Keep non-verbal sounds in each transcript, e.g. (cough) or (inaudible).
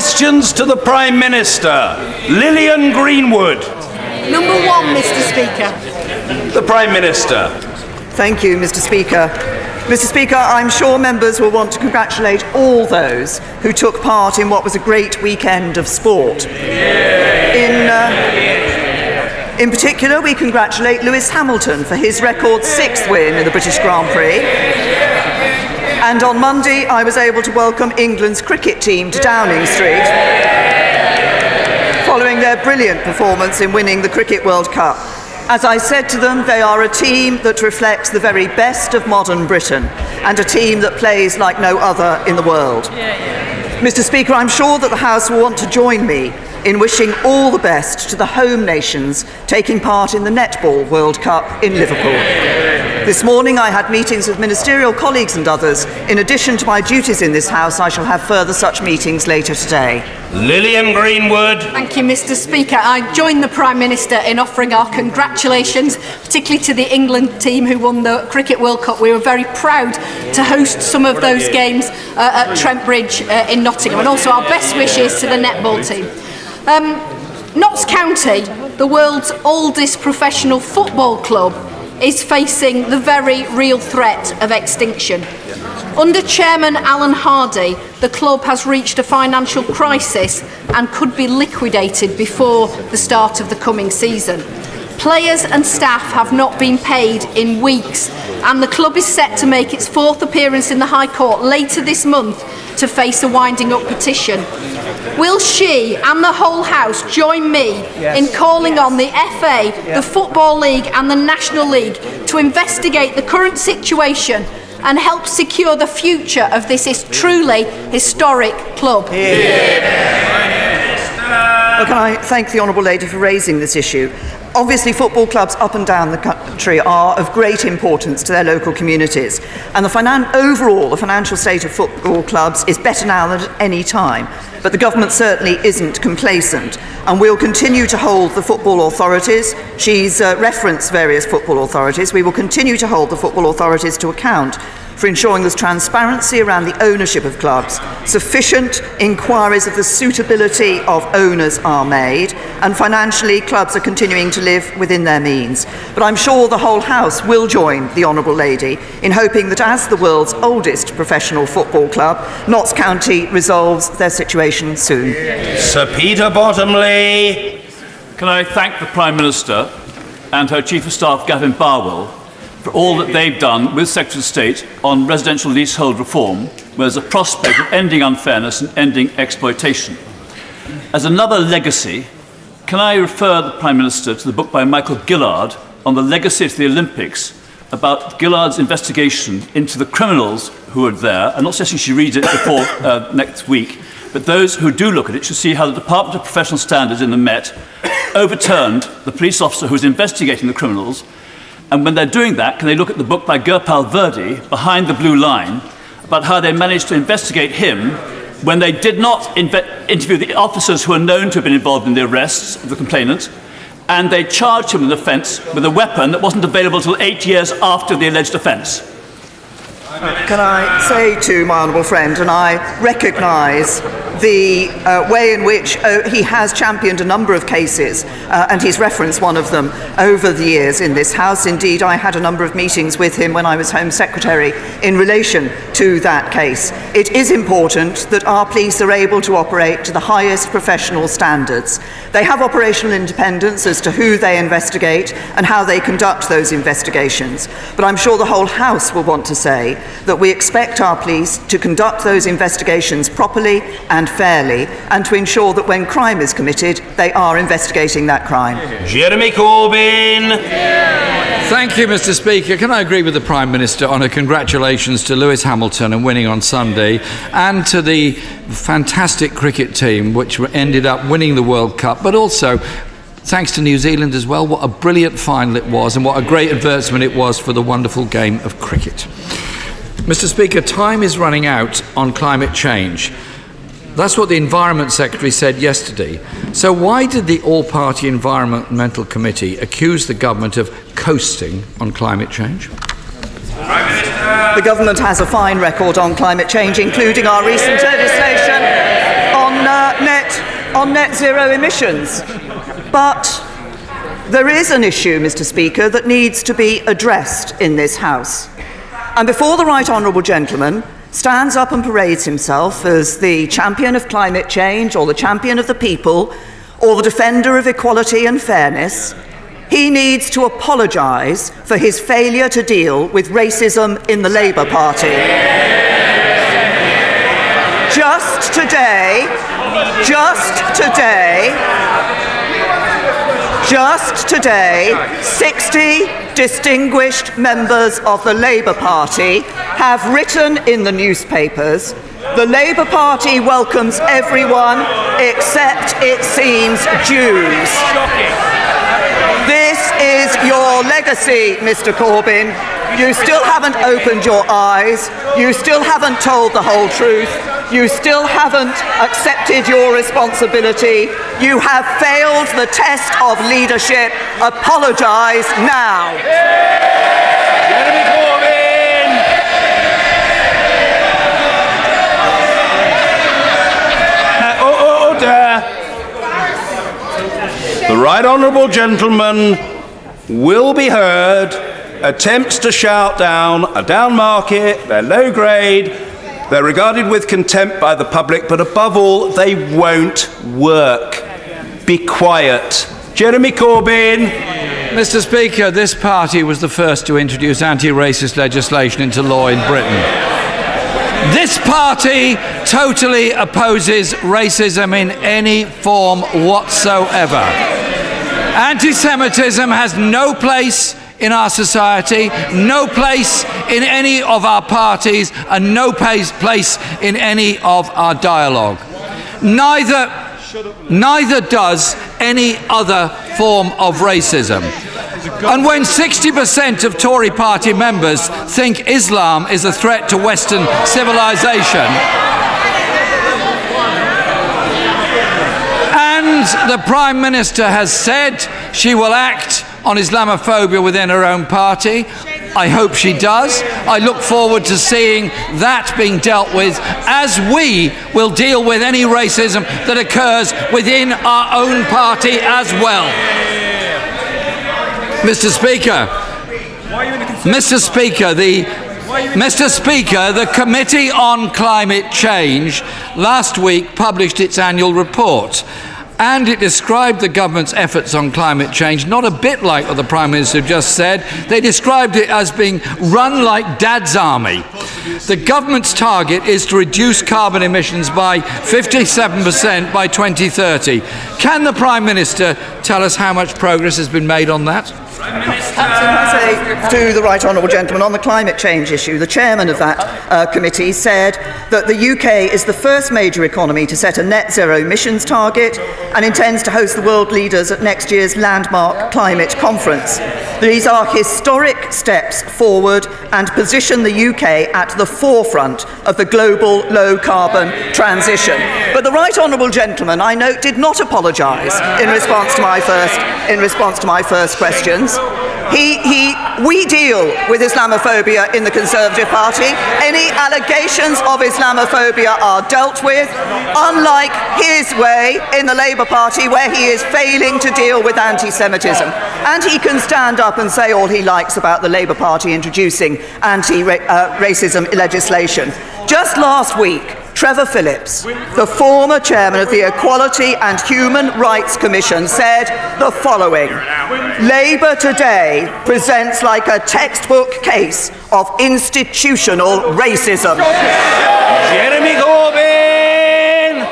Questions to the Prime Minister. Lilian Greenwood. Number one, Mr. Speaker. The Prime Minister. Thank you, Mr. Speaker. Mr. Speaker, I'm sure members will want to congratulate all those who took part in what was a great weekend of sport. In, uh, in particular, we congratulate Lewis Hamilton for his record sixth win in the British Grand Prix. And on Monday, I was able to welcome England's cricket team to Downing Street following their brilliant performance in winning the Cricket World Cup. As I said to them, they are a team that reflects the very best of modern Britain and a team that plays like no other in the world. Mr. Speaker, I'm sure that the House will want to join me in wishing all the best to the home nations taking part in the Netball World Cup in Liverpool. This morning I had meetings with ministerial colleagues and others. In addition to my duties in this House, I shall have further such meetings later today. Lilian Greenwood. Thank you, Mr. Speaker. I join the Prime Minister in offering our congratulations, particularly to the England team who won the Cricket World Cup. We were very proud to host some of those games uh, at Trent Bridge uh, in Nottingham, and also our best wishes to the netball team. Um, Notts County, the world's oldest professional football club, is facing the very real threat of extinction. Under Chairman Alan Hardy, the club has reached a financial crisis and could be liquidated before the start of the coming season. Players and staff have not been paid in weeks, and the club is set to make its fourth appearance in the High Court later this month to face a winding up petition. Will she and the whole House join me yes. in calling on the FA, yeah. the Football League, and the National League to investigate the current situation and help secure the future of this is truly historic club? Well, can I thank the Honourable Lady for raising this issue? Obviously, football clubs up and down the country are of great importance to their local communities, and the finan- overall, the financial state of football clubs is better now than at any time. But the government certainly isn't complacent, and we'll continue to hold the football authorities. She's uh, referenced various football authorities. We will continue to hold the football authorities to account for ensuring there's transparency around the ownership of clubs, sufficient inquiries of the suitability of owners are made, and financially, clubs are continuing to live within their means. But I'm sure the whole House will join the Honourable Lady in hoping that as the world's oldest professional football club, Notts County resolves their situation soon. Sir Peter Bottomley. Can I thank the Prime Minister and her Chief of Staff, Gavin Barwell, for all that they've done with Secretary of State on residential leasehold reform, where there's a prospect of ending unfairness and ending exploitation. As another legacy, can I refer the Prime Minister to the book by Michael Gillard on the legacy of the Olympics about Gillard's investigation into the criminals who were there? I'm not suggesting she reads it before uh, next week, but those who do look at it should see how the Department of Professional Standards in the Met overturned the police officer who was investigating the criminals and when they're doing that, can they look at the book by Gurpal Virdi, Behind the Blue Line, about how they managed to investigate him when they did not inve- interview the officers who are known to have been involved in the arrests of the complainant, and they charged him with offence with a weapon that wasn't available until eight years after the alleged offence. Can I say to my honourable friend, and I recognise the uh, way in which uh, he has championed a number of cases, uh, and he's referenced one of them over the years in this House. Indeed, I had a number of meetings with him when I was Home Secretary in relation to that case. It is important that our police are able to operate to the highest professional standards. They have operational independence as to who they investigate and how they conduct those investigations. But I'm sure the whole House will want to say that we expect our police to conduct those investigations properly and fairly and to ensure that when crime is committed, they are investigating that crime. Jeremy Corbyn. Thank you, Mr. Speaker. Can I agree with the Prime Minister on a congratulations to Lewis Hamilton and winning on Sunday and to the fantastic cricket team which ended up winning the World Cup, but also thanks to New Zealand as well. What a brilliant final it was, and what a great advertisement it was for the wonderful game of cricket. Mr. Speaker, time is running out on climate change. That's what the Environment Secretary said yesterday. So, why did the All Party Environmental Committee accuse the government of coasting on climate change? The government has a fine record on climate change, including our recent legislation on uh, on net zero emissions. But there is an issue, Mr. Speaker, that needs to be addressed in this House. And before the Right Honourable Gentleman stands up and parades himself as the champion of climate change or the champion of the people or the defender of equality and fairness, he needs to apologise for his failure to deal with racism in the Labour Party. Just today, just today, just today, 60 distinguished members of the Labour Party have written in the newspapers the Labour Party welcomes everyone except, it seems, Jews. This is your legacy, Mr. Corbyn. You still haven't opened your eyes. You still haven't told the whole truth. You still haven't accepted your responsibility. You have failed the test of leadership. Apologise now. Uh, Order! The Right Honourable Gentleman will be heard. Attempts to shout down are down market, they're low grade, they're regarded with contempt by the public, but above all, they won't work. Be quiet. Jeremy Corbyn. Mr. Speaker, this party was the first to introduce anti racist legislation into law in Britain. This party totally opposes racism in any form whatsoever. Anti Semitism has no place in our society, no place in any of our parties, and no place in any of our dialogue. Neither, neither does any other form of racism. And when 60% of Tory party members think Islam is a threat to Western civilization, and the Prime Minister has said she will act on Islamophobia within her own party. I hope she does. I look forward to seeing that being dealt with as we will deal with any racism that occurs within our own party as well. Mr. Speaker, Mr. Speaker, the Mr. Speaker, the Committee on Climate Change last week published its annual report. And it described the government's efforts on climate change not a bit like what the Prime Minister just said. They described it as being run like Dad's Army. The government's target is to reduce carbon emissions by 57% by 2030. Can the Prime Minister tell us how much progress has been made on that? to the right honourable gentleman on the climate change issue, the chairman of that uh, committee said that the UK is the first major economy to set a net zero emissions target and intends to host the world leaders at next year's landmark climate conference. These are historic steps forward and position the UK at the forefront of the global low carbon transition. But the right honourable gentleman, I note, did not apologise in response to my first in response to my first questions. He, he, we deal with Islamophobia in the Conservative Party. Any allegations of Islamophobia are dealt with, unlike his way in the Labour Party, where he is failing to deal with anti Semitism. And he can stand up and say all he likes about the Labour Party introducing anti uh, racism legislation. Just last week, Trevor Phillips, the former chairman of the Equality and Human Rights Commission, said the following Labour today presents like a textbook case of institutional racism. Jeremy Corbyn!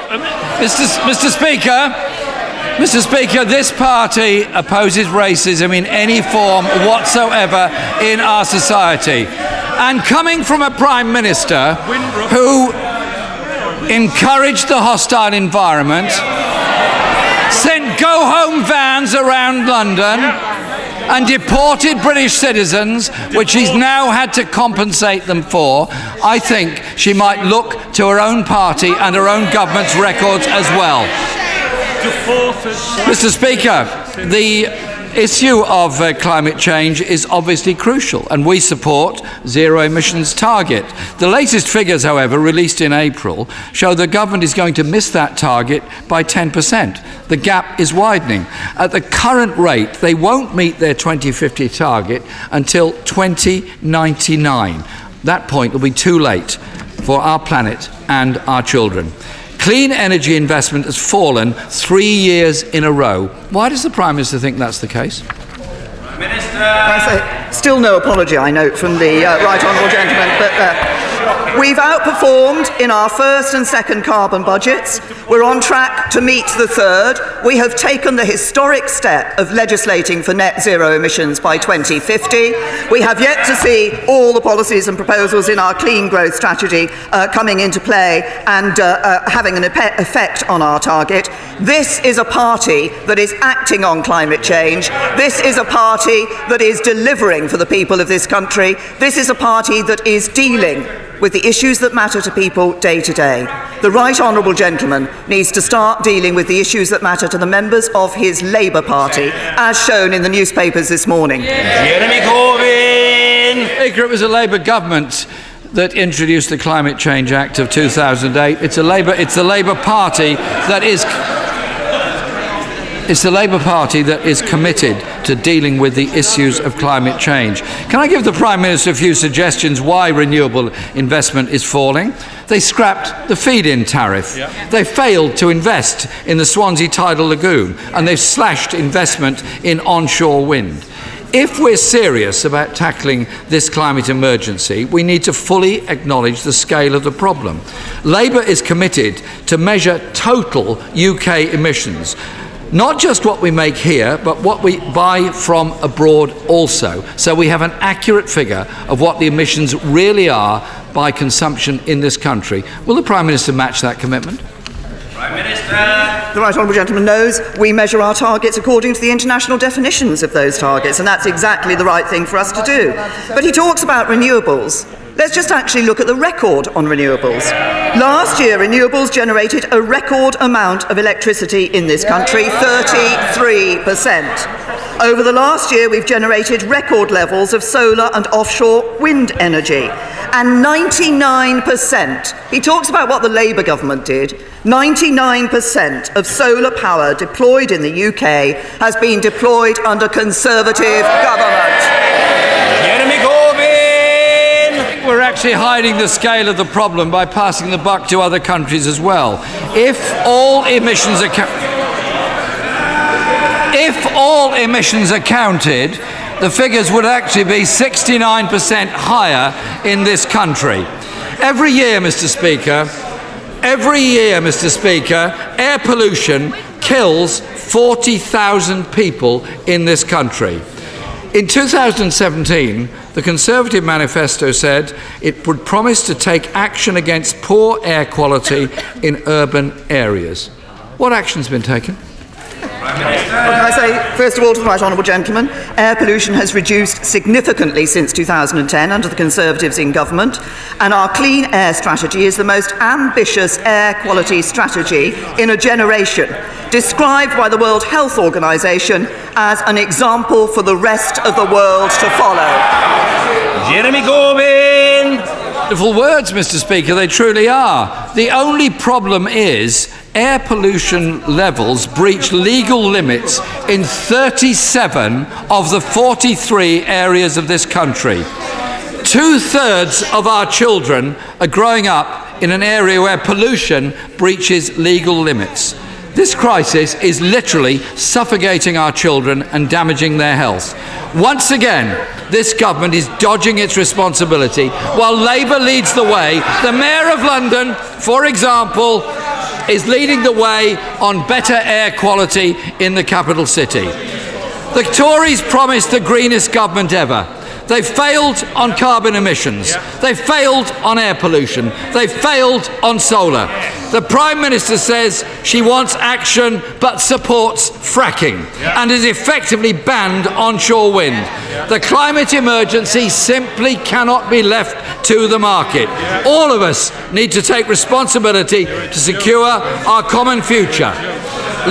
Mr. S- Mr. Speaker, Mr. Speaker, this party opposes racism in any form whatsoever in our society. And coming from a Prime Minister who encouraged the hostile environment, sent go home vans around London, and deported British citizens, which she's now had to compensate them for, I think she might look to her own party and her own government's records as well. Mr. Speaker, the issue of uh, climate change is obviously crucial, and we support zero emissions target. The latest figures, however, released in April, show the government is going to miss that target by 10%. The gap is widening. At the current rate, they won't meet their 2050 target until 2099. That point will be too late for our planet and our children. Clean energy investment has fallen three years in a row. Why does the Prime Minister think that's the case? I say, still no apology, I note, from the uh, right honourable gentleman, but uh, we've outperformed in our first and second carbon budgets. We're on track to meet the third. We have taken the historic step of legislating for net zero emissions by 2050. We have yet to see all the policies and proposals in our clean growth strategy uh, coming into play and uh, uh, having an effect on our target. This is a party that is acting on climate change. This is a party that is delivering for the people of this country. This is a party that is dealing with the issues that matter to people day to day. The right honourable gentleman needs to start dealing with the issues that matter to the members of his Labour Party, as shown in the newspapers this morning. Jeremy Corbyn! Speaker, it was a Labour government that introduced the Climate Change Act of 2008. It's a Labour, it's the Labour Party that is it's the Labour Party that is committed to dealing with the issues of climate change. Can I give the Prime Minister a few suggestions why renewable investment is falling? They scrapped the feed in tariff. Yeah. They failed to invest in the Swansea Tidal Lagoon, and they've slashed investment in onshore wind. If we're serious about tackling this climate emergency, we need to fully acknowledge the scale of the problem. Labour is committed to measure total UK emissions not just what we make here, but what we buy from abroad also. So we have an accurate figure of what the emissions really are by consumption in this country. Will the Prime Minister match that commitment? Prime Minister. The Right Honourable Gentleman knows we measure our targets according to the international definitions of those targets, and that's exactly the right thing for us to do. But he talks about renewables. Let's just actually look at the record on renewables. Last year, renewables generated a record amount of electricity in this country 33%. Over the last year, we've generated record levels of solar and offshore wind energy. And 99%, he talks about what the Labour government did, 99% of solar power deployed in the UK has been deployed under Conservative government. Actually hiding the scale of the problem by passing the buck to other countries as well. If all emissions are if all emissions are counted, the figures would actually be 69% higher in this country. Every year, Mr. Speaker, every year, Mr. Speaker, air pollution kills 40,000 people in this country. In 2017, the Conservative manifesto said it would promise to take action against poor air quality in urban areas. What action has been taken? What can I say, first of all, to the right honourable gentleman, air pollution has reduced significantly since 2010 under the Conservatives in government, and our clean air strategy is the most ambitious air quality strategy in a generation, described by the World Health Organization as an example for the rest of the world to follow. Jeremy Corbyn! Wonderful words, Mr. Speaker, they truly are. The only problem is air pollution levels breach legal limits in 37 of the 43 areas of this country. Two thirds of our children are growing up in an area where pollution breaches legal limits. This crisis is literally suffocating our children and damaging their health. Once again, this government is dodging its responsibility while Labour leads the way. The Mayor of London, for example, is leading the way on better air quality in the capital city. The Tories promised the greenest government ever. They failed on carbon emissions. They failed on air pollution. They failed on solar. The Prime Minister says she wants action but supports fracking and has effectively banned onshore wind. The climate emergency simply cannot be left to the market. All of us need to take responsibility to secure our common future.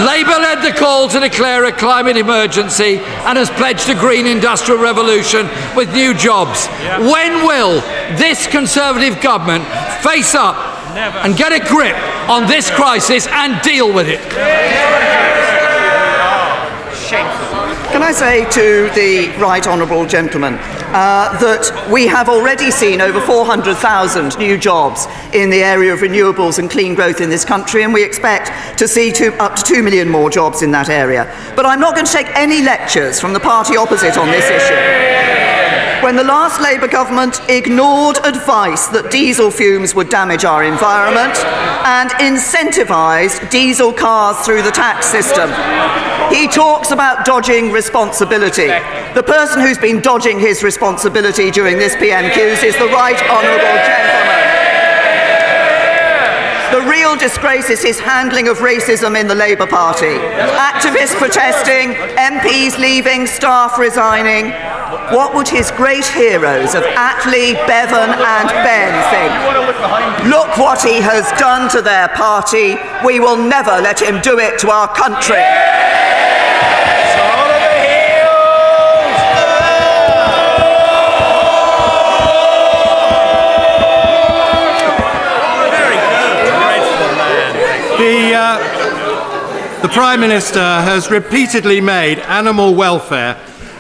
Labour led the call to declare a climate emergency and has pledged a green industrial revolution with new jobs. When will this Conservative government face up and get a grip on this crisis and deal with it? Can I say to the right honourable gentleman uh, that we have already seen over 400,000 new jobs in the area of renewables and clean growth in this country, and we expect to see two, up to 2 million more jobs in that area. But I'm not going to take any lectures from the party opposite on this issue when the last Labour government ignored advice that diesel fumes would damage our environment and incentivised diesel cars through the tax system. He talks about dodging responsibility. The person who's been dodging his responsibility during this PMQs is the right honourable gentleman. The real disgrace is his handling of racism in the Labour Party. Activists protesting, MPs leaving, staff resigning. What would his great heroes of Attlee, Bevan, and Benn think? Look what he has done to their party. We will never let him do it to our country. The, uh, the Prime Minister has repeatedly made animal welfare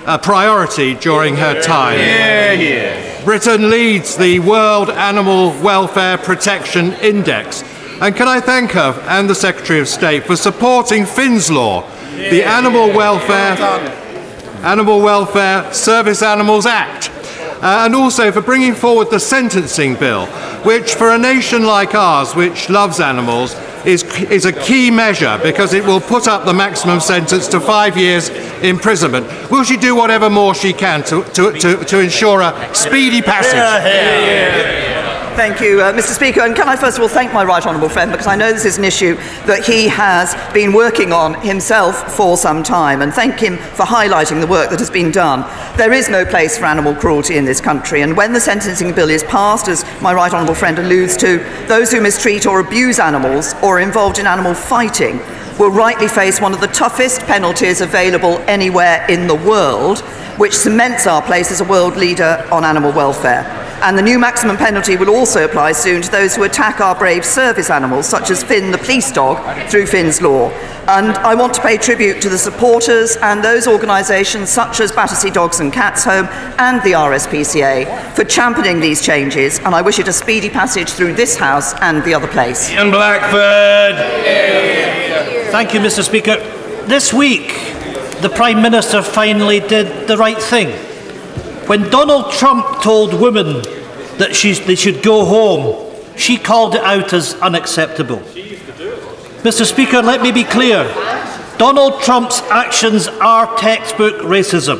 a priority during her time. Yeah, yeah. Britain leads the World Animal Welfare Protection Index. And can I thank her and the Secretary of State for supporting Finn's Law, the Animal Welfare, Animal Welfare Service Animals Act, uh, and also for bringing forward the sentencing bill, which for a nation like ours, which loves animals, is, is a key measure because it will put up the maximum sentence to five years imprisonment. Will she do whatever more she can to, to, to, to ensure a speedy passage? Thank you, uh, Mr. Speaker. And can I first of all thank my right honourable friend because I know this is an issue that he has been working on himself for some time and thank him for highlighting the work that has been done. There is no place for animal cruelty in this country, and when the sentencing bill is passed, as my right honourable friend alludes to, those who mistreat or abuse animals or are involved in animal fighting will rightly face one of the toughest penalties available anywhere in the world, which cements our place as a world leader on animal welfare. And the new maximum penalty will also apply soon to those who attack our brave service animals, such as Finn the police dog, through Finn's Law. And I want to pay tribute to the supporters and those organisations such as Battersea Dogs and Cats Home and the RSPCA for championing these changes, and I wish it a speedy passage through this House and the other place. Ian Blackford. Thank you, Mr. Speaker. This week, the Prime Minister finally did the right thing. When Donald Trump told women that they should go home, she called it out as unacceptable. Mr. Speaker, let me be clear. Donald Trump's actions are textbook racism.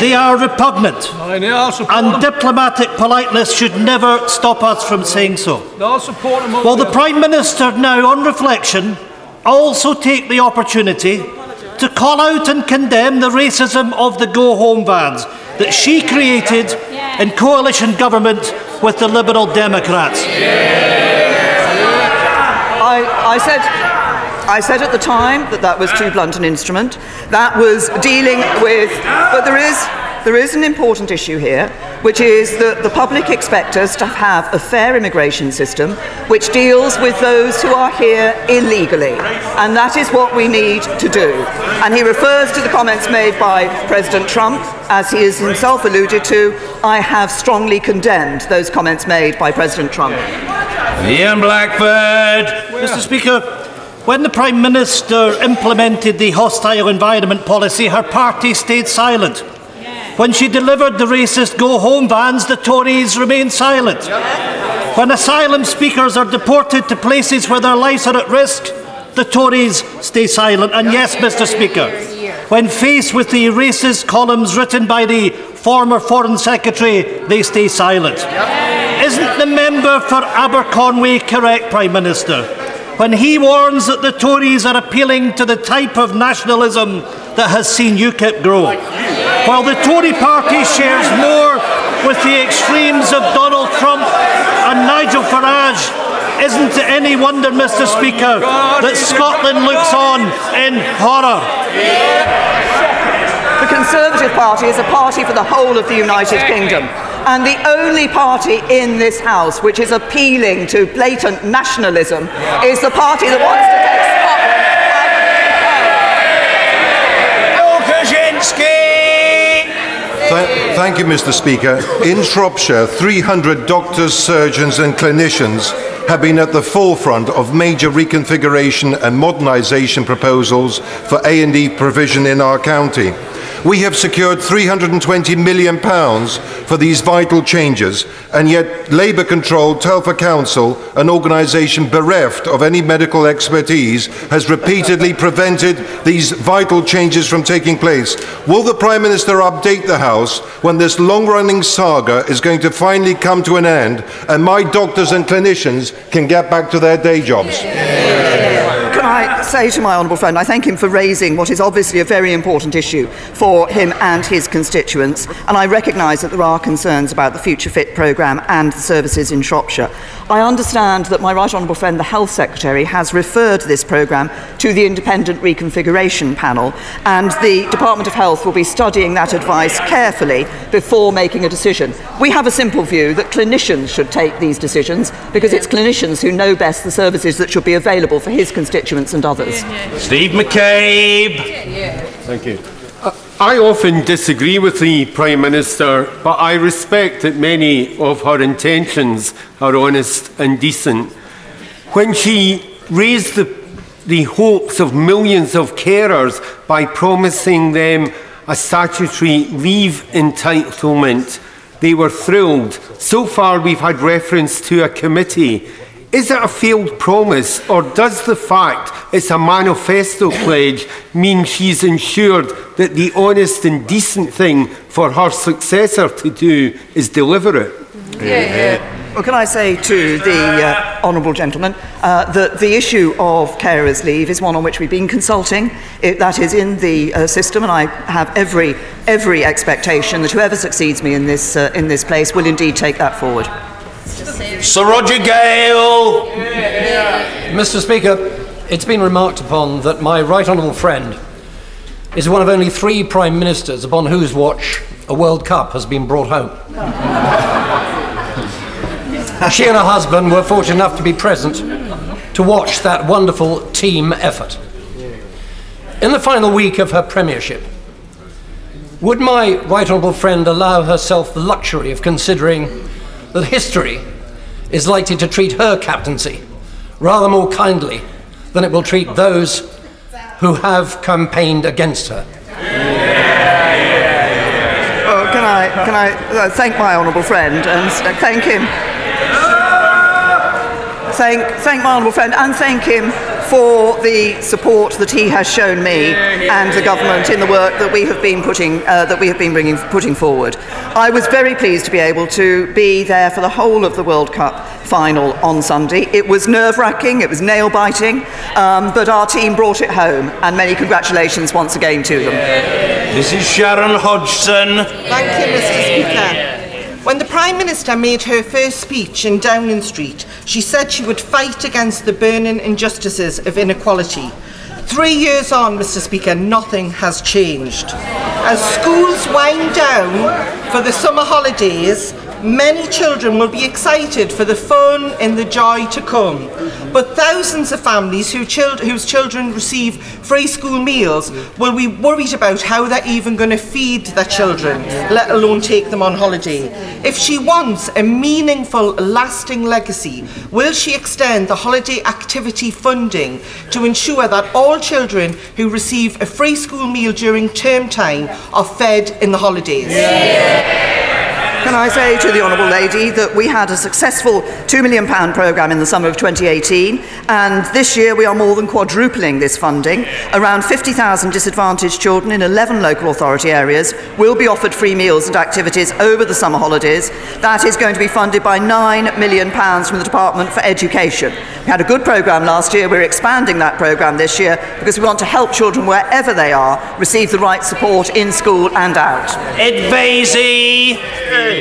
They are repugnant. And diplomatic politeness should never stop us from saying so. Will the Prime Minister now, on reflection, also take the opportunity to call out and condemn the racism of the go home vans that she created in coalition government with the Liberal Democrats? I, I said. I said at the time that that was too blunt an instrument. That was dealing with, but there is there is an important issue here, which is that the public expect us to have a fair immigration system which deals with those who are here illegally. And that is what we need to do. And he refers to the comments made by President Trump, as he has himself alluded to. I have strongly condemned those comments made by President Trump. Ian Blackford. Mr. Speaker, when the Prime Minister implemented the hostile environment policy, her party stayed silent. When she delivered the racist go home bans, the Tories remained silent. When asylum speakers are deported to places where their lives are at risk, the Tories stay silent. And yes, Mr. Speaker, when faced with the racist columns written by the former Foreign Secretary, they stay silent. Isn't the member for Aberconwy correct, Prime Minister? When he warns that the Tories are appealing to the type of nationalism that has seen UKIP grow. While the Tory party shares more with the extremes of Donald Trump and Nigel Farage, isn't it any wonder, Mr. Speaker, that Scotland looks on in horror? The Conservative Party is a party for the whole of the United Kingdom. And the only party in this House which is appealing to blatant nationalism is the party that wants to take Th- thank you, Mr. Speaker. In Shropshire, 300 doctors, surgeons, and clinicians have been at the forefront of major reconfiguration and modernisation proposals for A&E provision in our county. We have secured £320 million for these vital changes, and yet Labour controlled Telford Council, an organisation bereft of any medical expertise, has repeatedly prevented these vital changes from taking place. Will the Prime Minister update the House when this long running saga is going to finally come to an end and my doctors and clinicians can get back to their day jobs? Can I say to my honourable friend, I thank him for raising what is obviously a very important issue for him and his constituents, and I recognise that there are concerns about the Future Fit programme and the services in Shropshire. I understand that my right honourable friend, the Health Secretary, has referred this programme to the Independent Reconfiguration Panel, and the Department of Health will be studying that advice carefully before making a decision. We have a simple view that clinicians should take these decisions because it's clinicians who know best the services that should be available for his constituents and others. Steve McCabe. Thank you. I often disagree with the Prime Minister, but I respect that many of her intentions are honest and decent. When she raised the, the hopes of millions of carers by promising them a statutory leave entitlement, they were thrilled. So far, we've had reference to a committee. Is it a failed promise, or does the fact it's a manifesto pledge mean she's ensured that the honest and decent thing for her successor to do is deliver it? Well, can I say to the uh, honourable gentleman uh, that the issue of carers' leave is one on which we've been consulting. It, that is in the uh, system, and I have every every expectation that whoever succeeds me in this uh, in this place will indeed take that forward. Sir Roger Gale. Mr. Speaker, it's been remarked upon that my right honourable friend is one of only three prime ministers upon whose watch a World Cup has been brought home. (laughs) she and her husband were fortunate enough to be present to watch that wonderful team effort. In the final week of her premiership, would my right honourable friend allow herself the luxury of considering that history is likely to treat her captaincy rather more kindly than it will treat those who have campaigned against her? Oh, can I can I uh, thank my honourable friend and uh, thank him? Thank thank my honourable friend and thank him for the support that he has shown me and the government in the work that we have been putting uh, that we have been bringing putting forward. I was very pleased to be able to be there for the whole of the World Cup final on Sunday. It was nerve-wracking, it was nail-biting, um, but our team brought it home, and many congratulations once again to them. This is Sharon Hodgson. Thank you, Mr. Speaker. When the Prime Minister made her first speech in Downing Street, she said she would fight against the burning injustices of inequality. Three years on, Mr. Speaker, nothing has changed. As schools wind down for the summer holidays, many children will be excited for the fun and the joy to come. But thousands of families who whose children receive free school meals will be worried about how they're even going to feed their children, let alone take them on holiday. If she wants a meaningful, lasting legacy, will she extend the holiday activity funding to ensure that all children who receive a free school meal during term time are fed in the holidays? Can I say to the Honourable Lady that we had a successful £2 million programme in the summer of 2018, and this year we are more than quadrupling this funding. Around 50,000 disadvantaged children in 11 local authority areas will be offered free meals and activities over the summer holidays. That is going to be funded by £9 million from the Department for Education. We had a good programme last year, we're expanding that programme this year because we want to help children wherever they are receive the right support in school and out. Ed Vaizey.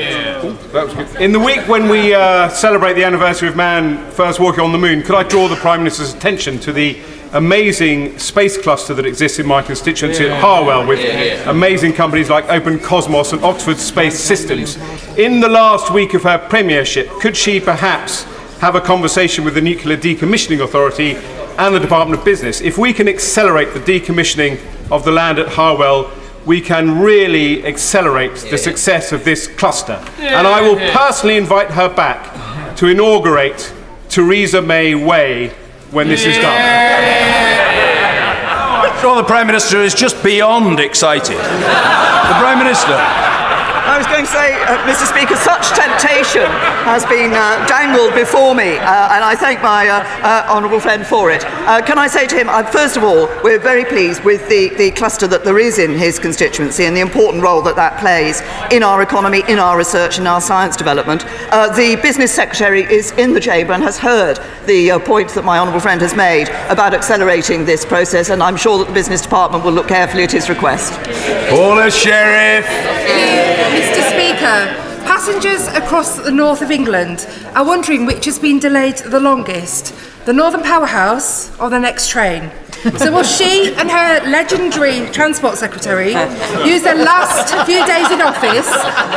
That was good. In the week when we uh, celebrate the anniversary of man first walking on the moon, could I draw the Prime Minister's attention to the amazing space cluster that exists in my constituency at Harwell with amazing companies like Open Cosmos and Oxford Space Systems. In the last week of her premiership, could she perhaps have a conversation with the Nuclear Decommissioning Authority and the Department of Business? If we can accelerate the decommissioning of the land at Harwell, we can really accelerate the success of this cluster. And I will personally invite her back to inaugurate Theresa May Way when this is done. I'm sure, the Prime Minister is just beyond excited. The Prime Minister. I was going to say, uh, Mr. Speaker, such temptation has been uh, dangled before me, uh, and I thank my uh, uh, honourable friend for it. Uh, can I say to him, first of all, we're very pleased with the, the cluster that there is in his constituency and the important role that that plays in our economy, in our research, in our science development. the Business Secretary is in the chamber and has heard the point that my honourable friend has made about accelerating this process, and I'm sure that the Business Department will look carefully at his request. Paula Sherriff. Mr. Passengers across the north of England are wondering which has been delayed the longest the Northern Powerhouse or the next train. So will she and her legendary Transport Secretary use their last few days in office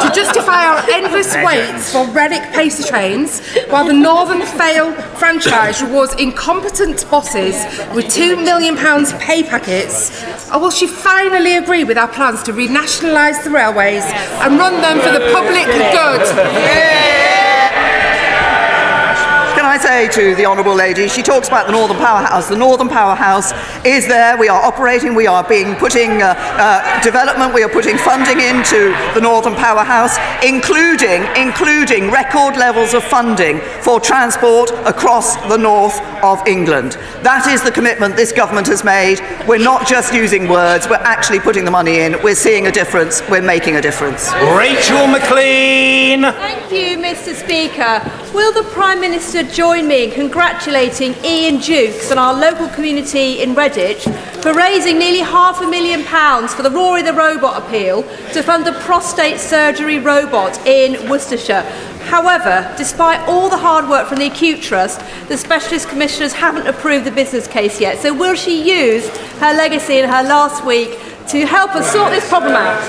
to justify our endless waits for relic pacer trains while the Northern Fail franchise rewards incompetent bosses with £2 million pay packets? Or will she finally agree with our plans to renationalise the railways and run them for the public good? I say to the Honourable Lady, she talks about the Northern Powerhouse. The Northern Powerhouse is there. We are operating. We are being putting uh, uh, development. We are putting funding into the Northern Powerhouse, including including record levels of funding for transport across the north of England. That is the commitment this government has made. We're not just using words. We're actually putting the money in. We're seeing a difference. We're making a difference. Rachel Maclean. Thank you, Mr. Speaker. Will the Prime Minister join join me in congratulating Ian Dukes and our local community in Redditch for raising nearly half a million pounds for the Rory the Robot appeal to fund a prostate surgery robot in Worcestershire. However, despite all the hard work from the Acute Trust, the Specialist Commissioners haven't approved the business case yet. So will she use her legacy in her last week to help us sort this problem out.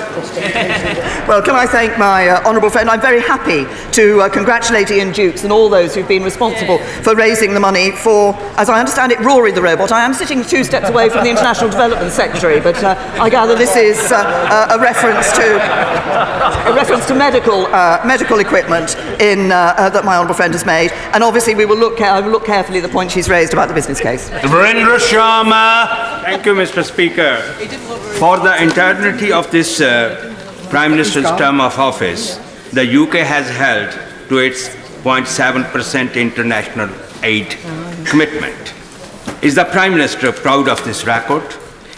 (laughs) well, can I thank my uh, honourable friend? I'm very happy to uh, congratulate Ian Dukes and all those who've been responsible for raising the money for, as I understand it, Rory the robot. I am sitting two steps away from the International Development Secretary, but uh, I gather this is uh, a reference to a reference to medical uh, medical equipment in uh, that my honourable friend has made. And obviously, we will look, I will look carefully at the point she's raised about the business case. Virendra Sharma. Thank you, Mr. Speaker. For the entirety of this uh, Prime Minister's term of office, the UK has held to its 0.7% international aid commitment. Is the Prime Minister proud of this record?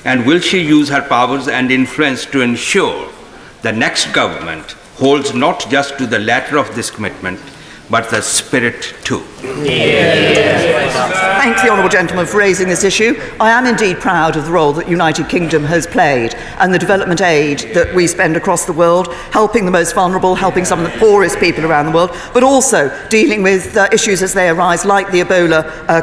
And will she use her powers and influence to ensure the next government holds not just to the letter of this commitment, but the spirit too. Thank the Honourable Gentleman for raising this issue. I am indeed proud of the role that United Kingdom has played and the development aid that we spend across the world, helping the most vulnerable, helping some of the poorest people around the world, but also dealing with uh, issues as they arise, like the Ebola uh,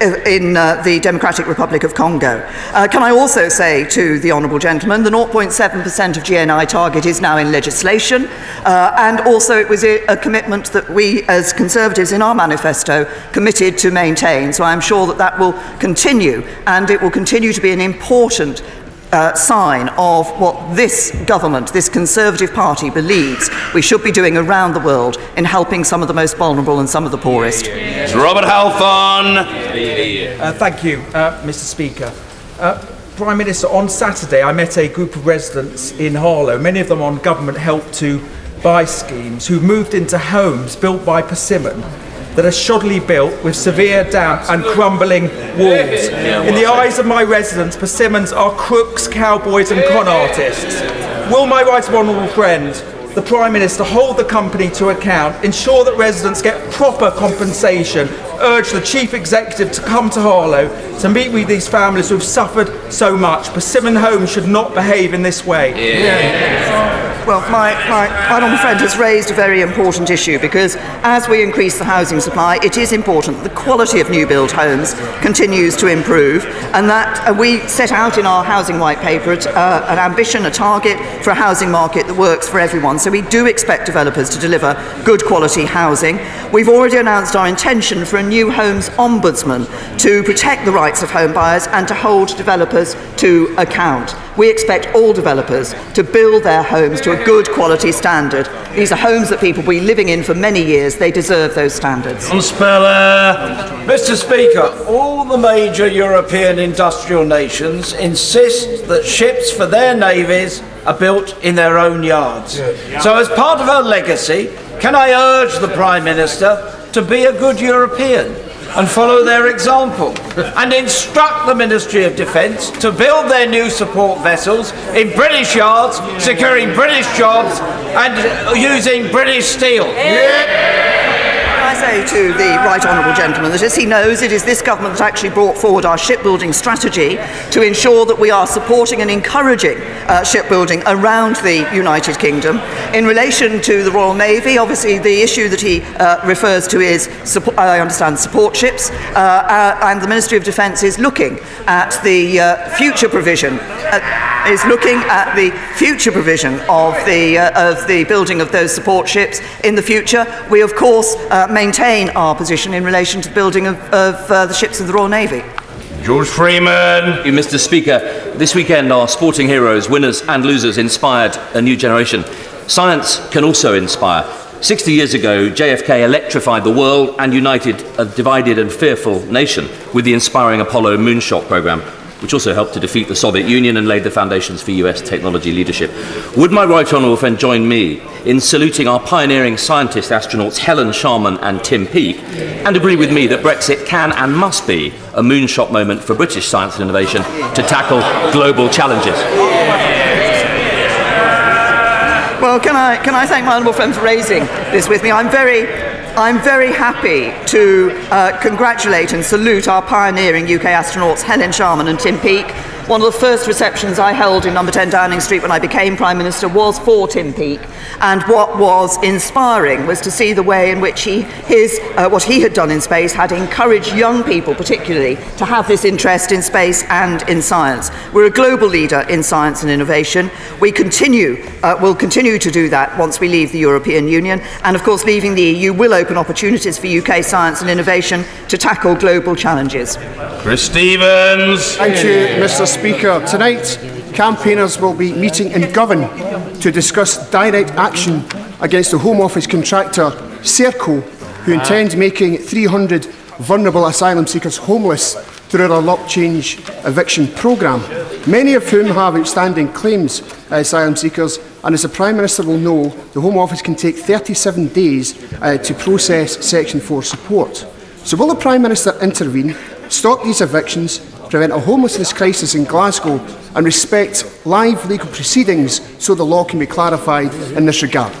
uh, in uh, the Democratic Republic of Congo. Uh, can I also say to the Honourable Gentleman, the 0.7% of GNI target is now in legislation, uh, and also it was a, a commitment that we as Conservatives in our manifesto committed to maintain. So I'm sure that that will continue, and it will continue to be an important uh, sign of what this government, this Conservative Party, believes we should be doing around the world in helping some of the most vulnerable and some of the poorest. It's Robert Halfon. Uh, thank you, uh, Mr. Speaker. Uh, Prime Minister, on Saturday I met a group of residents in Harlow, many of them on government help to buy schemes, who moved into homes built by Persimmon that are shoddily built with severe damp and crumbling walls. In the eyes of my residents, Persimmons are crooks, cowboys, and con artists. Will my right honourable friend, the Prime Minister, hold the company to account, ensure that residents get proper compensation, urge the Chief Executive to come to Harlow to meet with these families who have suffered so much? Persimmon Homes should not behave in this way. Yeah. Well, my, my honourable friend has raised a very important issue because as we increase the housing supply, it is important that the quality of new build homes continues to improve and that uh, we set out in our housing white paper uh, an ambition, a target for a housing market that works for everyone. So we do expect developers to deliver good quality housing. We've already announced our intention for a new homes ombudsman to protect the rights of home buyers and to hold developers to account. We expect all developers to build their homes to a good quality standard. These are homes that people will be living in for many years. They deserve those standards. Mr. Speaker, all the major European industrial nations insist that ships for their navies are built in their own yards. So, as part of our legacy, can I urge the Prime Minister to be a good European? And follow their example and instruct the Ministry of Defence to build their new support vessels in British yards, securing British jobs and using British steel. I say to the right honourable gentleman that as he knows, it is this government that actually brought forward our shipbuilding strategy to ensure that we are supporting and encouraging uh, shipbuilding around the United Kingdom. In relation to the Royal Navy, obviously the issue that he uh, refers to is, support, I understand, support ships, uh, uh, and the Ministry of Defence is looking at the uh, future provision, uh, is looking at the future provision of the, of the building of those support ships in the future. We, of course, maintain our position in relation to the building of, of uh, the ships of the Royal Navy. George Freeman. You, Mr. Speaker. This weekend, our sporting heroes, winners and losers, inspired a new generation. Science can also inspire. 60 years ago, JFK electrified the world and united a divided and fearful nation with the inspiring Apollo moonshot program which also helped to defeat the Soviet Union and laid the foundations for US technology leadership. Would my right honourable friend join me in saluting our pioneering scientist astronauts Helen Sharman and Tim Peake and agree with me that Brexit can and must be a moonshot moment for British science and innovation to tackle global challenges? Well, can I, can I thank my honourable friend for raising this with me? I'm very I'm very happy to uh, congratulate and salute our pioneering UK astronauts Helen Sharman and Tim Peake one of the first receptions I held in number 10 Downing Street when I became Prime Minister was for Tim Peake. And what was inspiring was to see the way in which he, his, uh, what he had done in space had encouraged young people, particularly, to have this interest in space and in science. We're a global leader in science and innovation. We continue, uh, will continue to do that once we leave the European Union. And of course, leaving the EU will open opportunities for UK science and innovation to tackle global challenges. Chris Stephens. Thank you, Mr. Speaker. Tonight, campaigners will be meeting in Govan to discuss direct action against the Home Office contractor Serco, who intends making 300 vulnerable asylum seekers homeless through our lock change eviction programme, many of whom have outstanding claims as asylum seekers. And as the Prime Minister will know, the Home Office can take 37 days uh, to process Section 4 support. So will the Prime Minister intervene, stop these evictions prevent a homelessness crisis in Glasgow and respect live legal proceedings so the law can be clarified in this regard.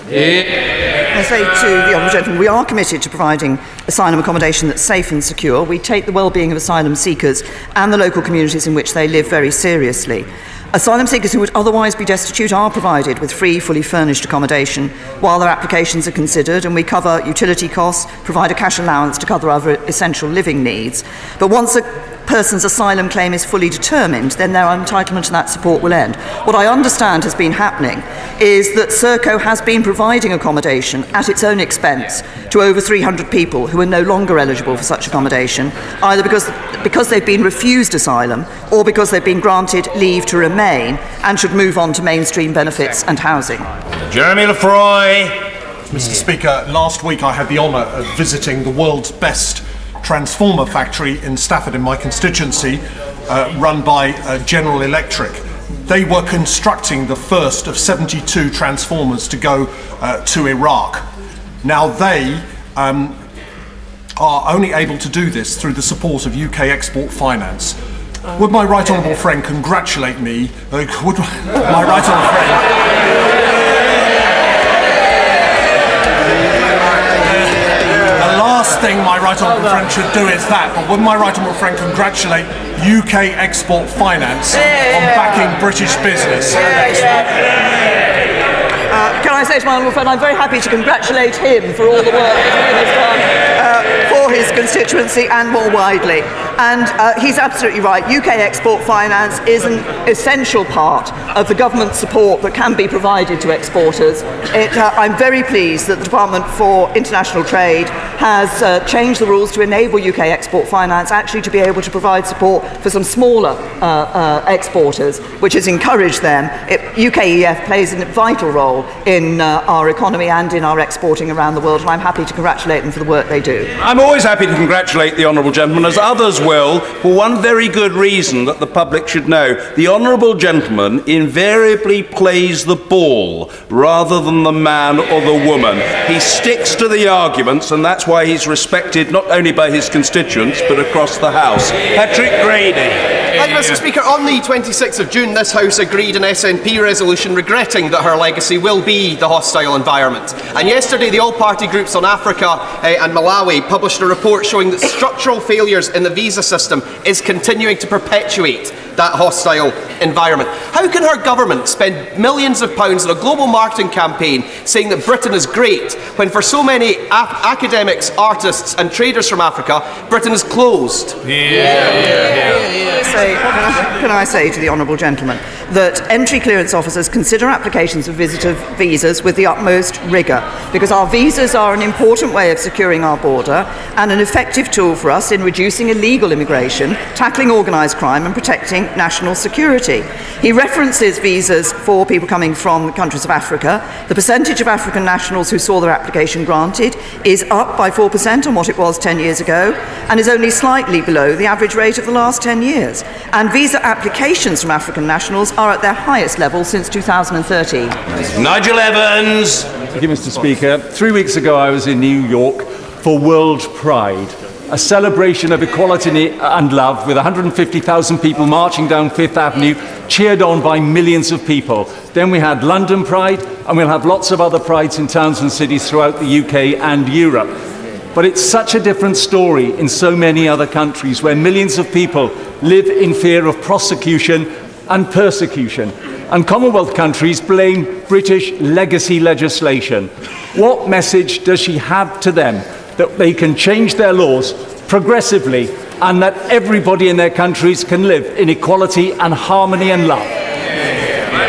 I say to the Honourable Gentleman, we are committed to providing asylum accommodation that's safe and secure. We take the well-being of asylum seekers and the local communities in which they live very seriously. Asylum seekers who would otherwise be destitute are provided with free, fully furnished accommodation while their applications are considered, and we cover utility costs, provide a cash allowance to cover other essential living needs. But once a person's asylum claim is fully determined, then their entitlement to that support will end. What I understand has been happening is that Serco has been providing accommodation at its own expense to over 300 people who are no longer eligible for such accommodation, either because, because they've been refused asylum or because they've been granted leave to remain and should move on to mainstream benefits and housing. Jeremy Lefroy. Mr. Speaker, last week I had the honour of visiting the world's best transformer factory in Stafford, in my constituency, uh, run by uh, General Electric. They were constructing the first of 72 transformers to go uh, to Iraq. Now they um, are only able to do this through the support of UK Export Finance. Would my right honourable friend congratulate me? Uh, would my right honourable friend last thing my right honourable friend should do is that, but would my right honourable friend congratulate UK Export Finance on backing British business? Uh, can I say to my honourable friend, I'm very happy to congratulate him for all the work that he has done uh, for his constituency and more widely. And uh, he's absolutely right. UK export finance is an essential part of the government support that can be provided to exporters. It, uh, I'm very pleased that the Department for International Trade has uh, changed the rules to enable UK export finance actually to be able to provide support for some smaller uh, uh, exporters, which has encouraged them. It, UKEF plays a vital role in uh, our economy and in our exporting around the world, and I'm happy to congratulate them for the work they do. I'm always happy to congratulate the Honourable Gentleman, as others will, for one very good reason that the public should know. The Honourable Gentleman invariably plays the ball rather than the man or the woman. He sticks to the arguments, and that's why he's respected not only by his constituents but across the House. Patrick Grady. Thank you, Mr. Speaker. On the 26th of June, this House agreed an SNP resolution regretting that her legacy will be the hostile environment. And yesterday, the all party groups on Africa eh, and Malawi published a report showing that structural failures in the visa system is continuing to perpetuate that hostile environment. How can her government spend millions of pounds on a global marketing campaign saying that Britain is great when for so many ap- academics, artists, and traders from Africa, Britain is closed? Yeah. Say, can, I, can I say to the honourable gentleman that entry clearance officers consider applications for visitor visas with the utmost rigour because our visas are an important way of securing our border and an effective tool for us in reducing illegal immigration, tackling organised crime and protecting national security. He references visas for people coming from countries of Africa. The percentage of African nationals who saw their application granted is up by 4% on what it was 10 years ago and is only slightly below the average rate of the last 10 years. And visa applications from African nationals are at their highest level since 2013. Nigel Evans. Thank you, Mr. Speaker. Three weeks ago, I was in New York for World Pride, a celebration of equality and love with 150,000 people marching down Fifth Avenue, cheered on by millions of people. Then we had London Pride, and we'll have lots of other prides in towns and cities throughout the UK and Europe. But it's such a different story in so many other countries where millions of people live in fear of prosecution and persecution. And Commonwealth countries blame British legacy legislation. What message does she have to them that they can change their laws progressively and that everybody in their countries can live in equality and harmony and love?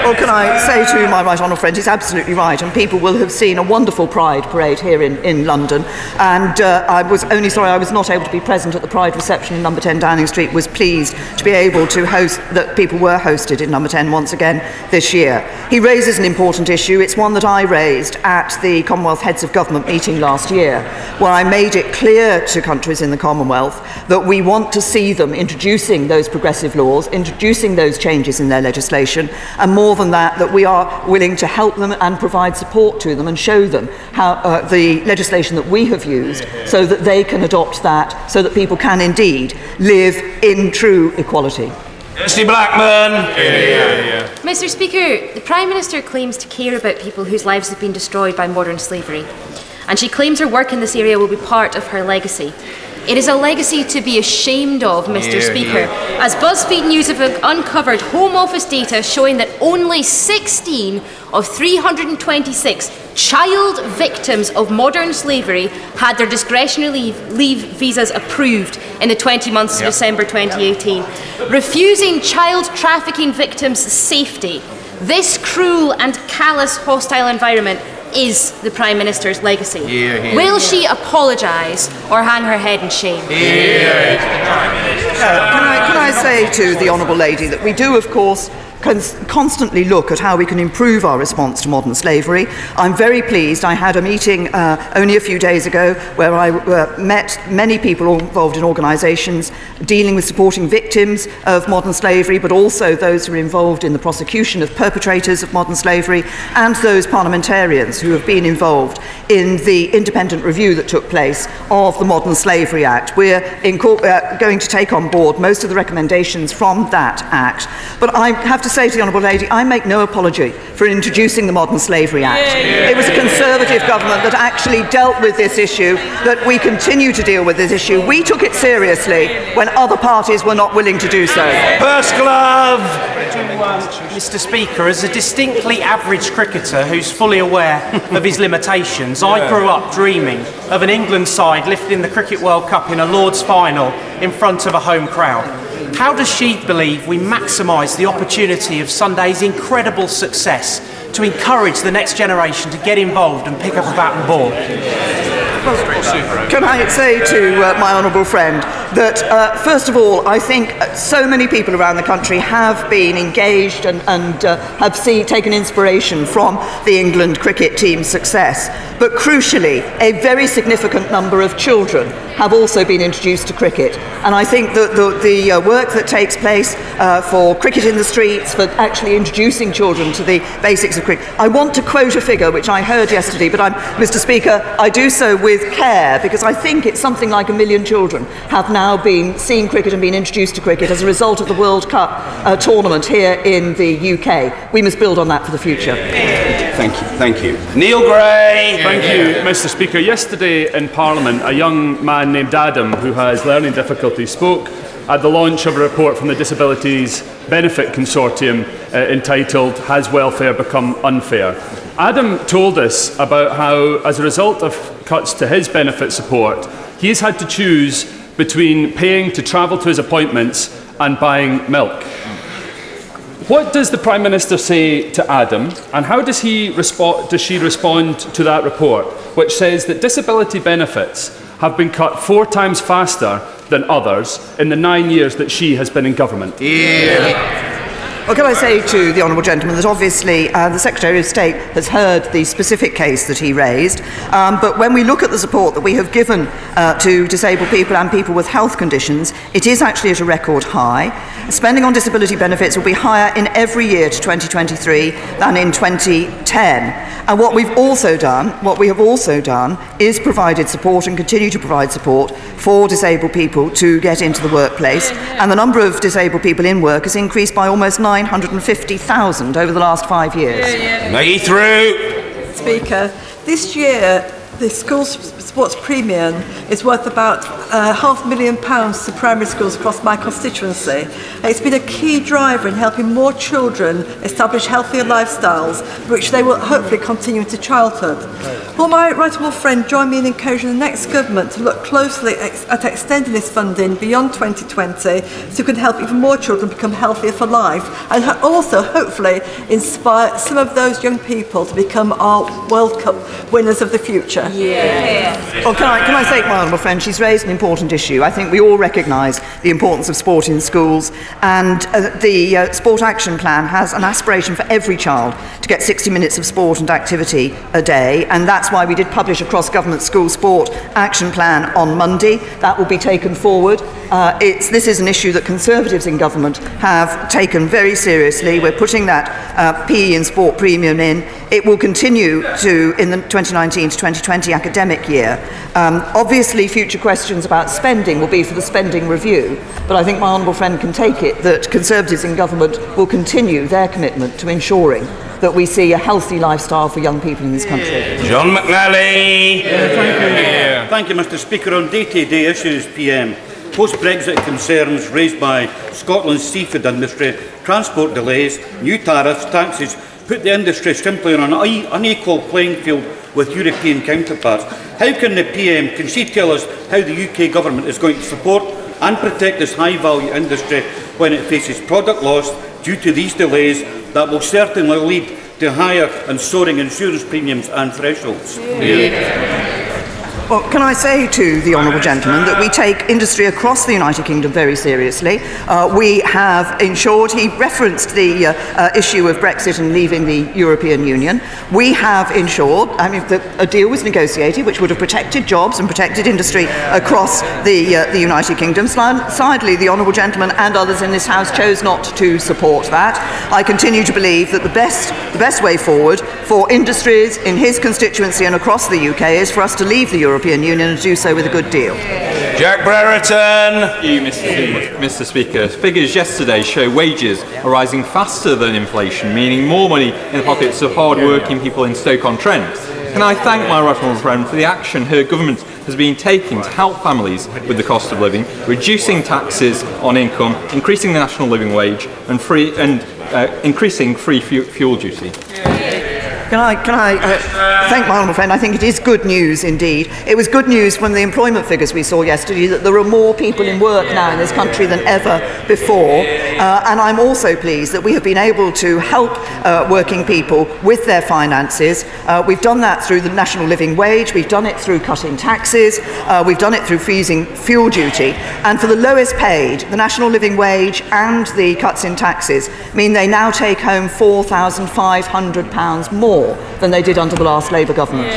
Well, can I say to my right honourable friend, he's absolutely right, and people will have seen a wonderful Pride parade here in, in London. And uh, I was only sorry I was not able to be present at the Pride reception in Number 10 Downing Street. Was pleased to be able to host that people were hosted in Number 10 once again this year. He raises an important issue. It's one that I raised at the Commonwealth Heads of Government meeting last year, where I made it clear to countries in the Commonwealth that we want to see them introducing those progressive laws, introducing those changes in their legislation, and more than that, that we are willing to help them and provide support to them and show them how uh, the legislation that we have used so that they can adopt that, so that people can indeed live in true equality. Kirsty Blackman. Mr. Speaker, the Prime Minister claims to care about people whose lives have been destroyed by modern slavery, and she claims her work in this area will be part of her legacy. It is a legacy to be ashamed of, Mr. Yeah, Speaker, yeah. as BuzzFeed News have uncovered Home Office data showing that only 16 of 326 child victims of modern slavery had their discretionary leave, leave visas approved in the 20 months to Yeah. December 2018. Refusing child trafficking victims safety, this cruel and callous hostile environment is the Prime Minister's legacy. Hear, hear. Will she apologise or hang her head in shame? Uh, can, I, can I say to the Honourable Lady that we do, of course, cons- constantly look at how we can improve our response to modern slavery. I'm very pleased. I had a meeting uh, only a few days ago where I uh, met many people involved in organisations dealing with supporting victims of modern slavery, but also those who are involved in the prosecution of perpetrators of modern slavery, and those parliamentarians who have been involved in the independent review that took place of the Modern Slavery Act. We're uh, going to take on board most of the recommendations from that Act. But I have to to say to the Honourable Lady, I make no apology for introducing the Modern Slavery Act. It was a Conservative government that actually dealt with this issue, that we continue to deal with this issue. We took it seriously when other parties were not willing to do so. First glove! Mr. Speaker, as a distinctly average cricketer who's fully aware of his limitations, I grew up dreaming of an England side lifting the Cricket World Cup in a Lord's final in front of a home crowd. How does she believe we maximise the opportunity of Sunday's incredible success to encourage the next generation to get involved and pick up a bat and ball? Can I say to uh, my honourable friend that, uh, first of all, I think uh, so many people around the country have been engaged and, and uh, have see, taken inspiration from the England cricket team's success. But crucially, a very significant number of children have also been introduced to cricket. And I think that the, the uh, work that takes place uh, for cricket in the streets, for actually introducing children to the basics of cricket. I want to quote a figure which I heard yesterday, but I'm, Mr. Speaker, I do so with care because I think it's something like a million children have now been seeing cricket and been introduced to cricket as a result of the World Cup uh, tournament here in the UK. We must build on that for the future. Thank you. Thank you. Neil Gray. Thank you, Mr. Speaker. Yesterday in Parliament, a young man named Adam, who has learning difficulties, spoke at the launch of a report from the Disabilities Benefit Consortium uh, entitled Has Welfare Become Unfair? Adam told us about how, as a result of cuts to his benefit support, he has had to choose between paying to travel to his appointments and buying milk. What does the Prime Minister say to Adam, and how does, he respo- does she respond to that report, which says that disability benefits have been cut four times faster than others in the nine years that she has been in government? Well, can I say to the Honourable Gentleman that obviously uh, the Secretary of State has heard the specific case that he raised, um, but when we look at the support that we have given uh, to disabled people and people with health conditions, it is actually at a record high. Spending on disability benefits will be higher in every year to 2023 than in 2010. And what we've also done, what we have also done, is provided support and continue to provide support for disabled people to get into the workplace. And the number of disabled people in work has increased by almost 950,000 over the last five years. Maggie Throup. Speaker, this year the school sports premium is worth about uh, half a million pounds to primary schools across my constituency. It's been a key driver in helping more children establish healthier lifestyles, which they will hopefully continue into childhood. Will my right honourable friend join me in encouraging the next government to look closely ex at extending this funding beyond 2020 so we can help even more children become healthier for life and also hopefully inspire some of those young people to become our World Cup winners of the future? Well, can I, can I say, my honourable friend, she's raised an important issue. I think we all recognise the importance of sport in schools, and uh, the uh, Sport Action Plan has an aspiration for every child to get 60 minutes of sport and activity a day, and that's why we did publish a cross-government school sport action plan on Monday. That will be taken forward. Uh, it's, this is an issue that Conservatives in government have taken very seriously. We're putting that uh, PE and sport premium in. It will continue to in the 2019 to 2020 academic year. Um, obviously, future questions about spending will be for the spending review, but I think my honourable friend can take it that Conservatives in government will continue their commitment to ensuring that we see a healthy lifestyle for young people in this country. John McNally. thank, you. thank you, Mr. Speaker. On day-to-day issues, PM, post-Brexit concerns raised by Scotland's seafood industry, transport delays, new tariffs, taxes, put the industry simply on an unequal playing field with European counterparts. How can the PM, can she tell us how the UK government is going to support and protect this high-value industry when it faces product loss due to these delays that will certainly lead to higher and soaring insurance premiums and thresholds? Well, can I say to the Honourable Gentleman that we take industry across the United Kingdom very seriously. Uh, we have ensured, he referenced the uh, uh, issue of Brexit and leaving the European Union. We have ensured, I mean, that a deal was negotiated which would have protected jobs and protected industry across the, uh, the United Kingdom. Sadly, the Honourable Gentleman and others in this House chose not to support that. I continue to believe that the best, the best way forward for industries in his constituency and across the UK is for us to leave the European Union and do so with a good deal. Jack Brereton. you, Mr. Mr. Speaker. Figures yesterday show wages are rising faster than inflation, meaning more money in the pockets of hard-working people in Stoke-on-Trent. Can I thank my right honourable friend for the action her government has been taking to help families with the cost of living, reducing taxes on income, increasing the national living wage, and free and uh, increasing free fuel duty? Can I, can I uh, thank my honourable friend? I think it is good news indeed. It was good news from the employment figures we saw yesterday that there are more people in work now in this country than ever before. Uh, and I'm also pleased that we have been able to help uh, working people with their finances. Uh, we've done that through the national living wage, we've done it through cutting taxes, uh, we've done it through freezing fuel duty. And for the lowest paid, the national living wage and the cuts in taxes mean they now take home £4,500 more than they did under the last Labour government.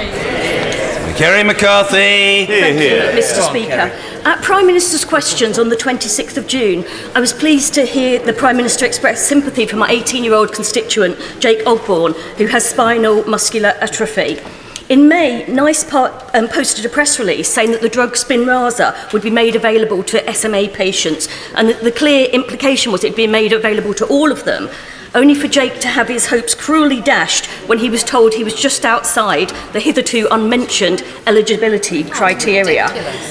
Kerry McCarthy. Thank you, Mr. Speaker. At Prime Minister's questions on the 26th of June, I was pleased to hear the Prime Minister express sympathy for my 18 year old constituent, Jake Ogborn, who has spinal muscular atrophy. In May, NICE part, um, posted a press release saying that the drug Spinraza would be made available to SMA patients, and that the clear implication was it would be made available to all of them only for Jake to have his hopes cruelly dashed when he was told he was just outside the hitherto unmentioned eligibility criteria.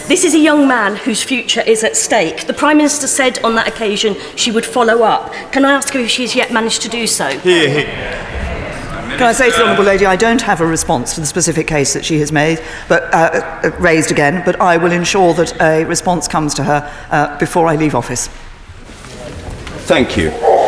This is a young man whose future is at stake. The Prime Minister said on that occasion she would follow up. Can I ask her if she has yet managed to do so? Here, here. Can I say to the Honourable Lady, I don't have a response to the specific case that she has made, but uh, uh, raised again, but I will ensure that a response comes to her uh, before I leave office. Thank you.